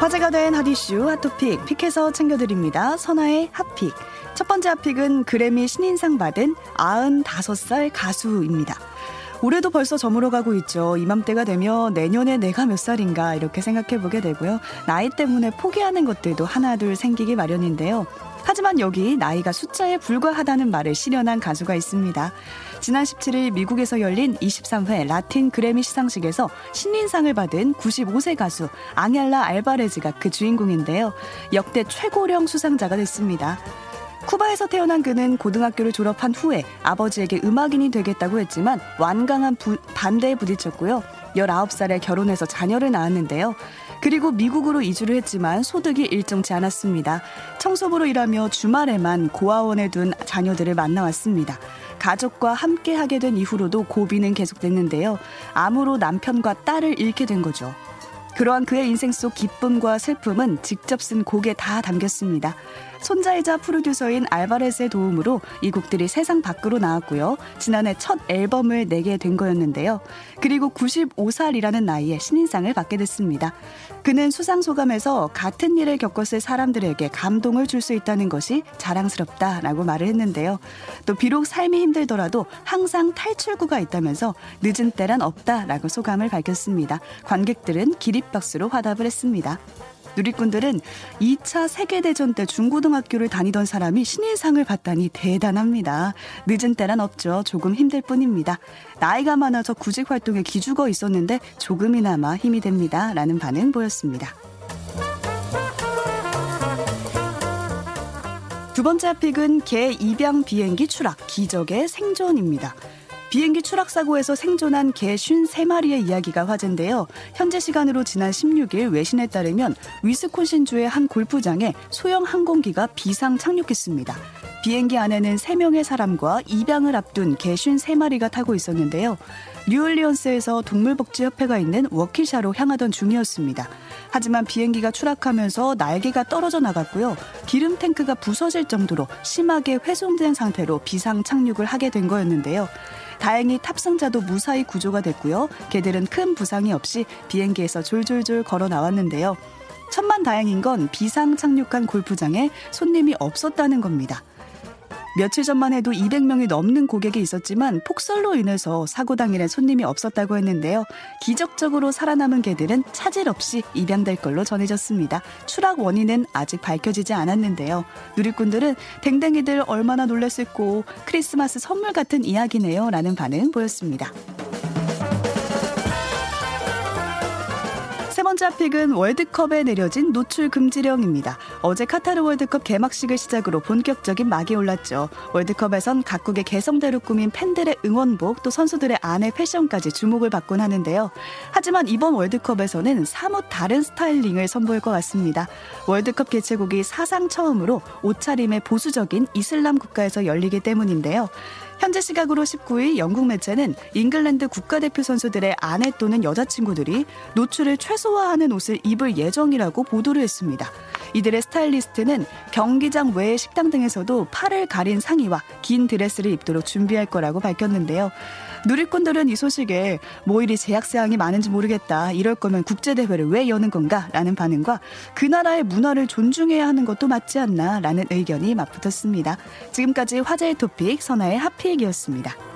화제가 된 핫이슈 핫토픽 픽해서 챙겨드립니다. 선아의 핫픽. 첫 번째 핫픽은 그래미 신인상 받은 95살 가수입니다. 올해도 벌써 저물어가고 있죠. 이맘때가 되면 내년에 내가 몇 살인가 이렇게 생각해보게 되고요. 나이 때문에 포기하는 것들도 하나둘 생기기 마련인데요. 하지만 여기 나이가 숫자에 불과하다는 말을 실현한 가수가 있습니다. 지난 17일 미국에서 열린 23회 라틴 그래미 시상식에서 신인상을 받은 95세 가수 앙얄라 알바레즈가 그 주인공인데요. 역대 최고령 수상자가 됐습니다. 쿠바에서 태어난 그는 고등학교를 졸업한 후에 아버지에게 음악인이 되겠다고 했지만 완강한 부, 반대에 부딪혔고요. 19살에 결혼해서 자녀를 낳았는데요. 그리고 미국으로 이주를 했지만 소득이 일정치 않았습니다. 청소부로 일하며 주말에만 고아원에 둔 자녀들을 만나왔습니다. 가족과 함께 하게 된 이후로도 고비는 계속됐는데요. 암으로 남편과 딸을 잃게 된 거죠. 그러한 그의 인생 속 기쁨과 슬픔은 직접 쓴 곡에 다 담겼습니다. 손자이자 프로듀서인 알바레스의 도움으로 이 곡들이 세상 밖으로 나왔고요. 지난해 첫 앨범을 내게 된 거였는데요. 그리고 95살이라는 나이에 신인상을 받게 됐습니다. 그는 수상 소감에서 같은 일을 겪었을 사람들에게 감동을 줄 수 있다는 것이 자랑스럽다라고 말을 했는데요. 또 비록 삶이 힘들더라도 항상 탈출구가 있다면서 늦은 때란 없다라고 소감을 밝혔습니다. 관객들은 기립 박수로 화답을 했습니다. 누리꾼들은 2차 세계대전 때 중고등학교를 다니던 사람이 신인상을 받다니 대단합니다. 늦은 때란 없죠. 조금 힘들 뿐입니다. 나이가 많아서 구직 활동에 기죽어 있었는데 조금이나마 힘이 됩니다. 라는 반응 보였습니다. 두 번째 픽은 개 입양 비행기 추락 기적의 생존입니다. 비행기 추락 사고에서 생존한 개 53마리의 이야기가 화제인데요. 현재 시간으로 지난 16일 외신에 따르면 위스콘신주의 한 골프장에 소형 항공기가 비상 착륙했습니다. 비행기 안에는 3명의 사람과 입양을 앞둔 개 53마리가 타고 있었는데요. 뉴올리언스에서 동물복지협회가 있는 워키샤로 향하던 중이었습니다. 하지만 비행기가 추락하면서 날개가 떨어져 나갔고요. 기름 탱크가 부서질 정도로 심하게 훼손된 상태로 비상 착륙을 하게 된 거였는데요. 다행히 탑승자도 무사히 구조가 됐고요. 개들은 큰 부상이 없이 비행기에서 졸졸졸 걸어 나왔는데요. 천만 다행인 건 비상 착륙한 골프장에 손님이 없었다는 겁니다. 며칠 전만 해도 200명이 넘는 고객이 있었지만 폭설로 인해서 사고 당일에 손님이 없었다고 했는데요. 기적적으로 살아남은 개들은 차질 없이 입양될 걸로 전해졌습니다. 추락 원인은 아직 밝혀지지 않았는데요. 누리꾼들은 댕댕이들 얼마나 놀랐을고 크리스마스 선물 같은 이야기네요. 라는 반응 보였습니다. 세 번째 픽은 월드컵에 내려진 노출 금지령입니다. 어제 카타르 월드컵 개막식을 시작으로 본격적인 막이 올랐죠. 월드컵에선 각국의 개성대로 꾸민 팬들의 응원복 또 선수들의 아내 패션까지 주목을 받곤 하는데요. 하지만 이번 월드컵에서는 사뭇 다른 스타일링을 선보일 것 같습니다. 월드컵 개최국이 사상 처음으로 옷차림의 보수적인 이슬람 국가에서 열리기 때문인데요. 현재 시각으로 19일 영국 매체는 잉글랜드 국가대표 선수들의 아내 또는 여자친구들이 노출을 최소화하는 옷을 입을 예정이라고 보도를 했습니다. 이들의 스타일리스트는 경기장 외의 식당 등에서도 팔을 가린 상의와 긴 드레스를 입도록 준비할 거라고 밝혔는데요. 누리꾼들은 이 소식에 뭐 이리 제약 사항이 많은지 모르겠다. 이럴 거면 국제 대회를 왜 여는 건가? 라는 반응과 그 나라의 문화를 존중해야 하는 것도 맞지 않나? 라는 의견이 맞붙었습니다. 지금까지 화제의 토픽 선아의 하필기였습니다.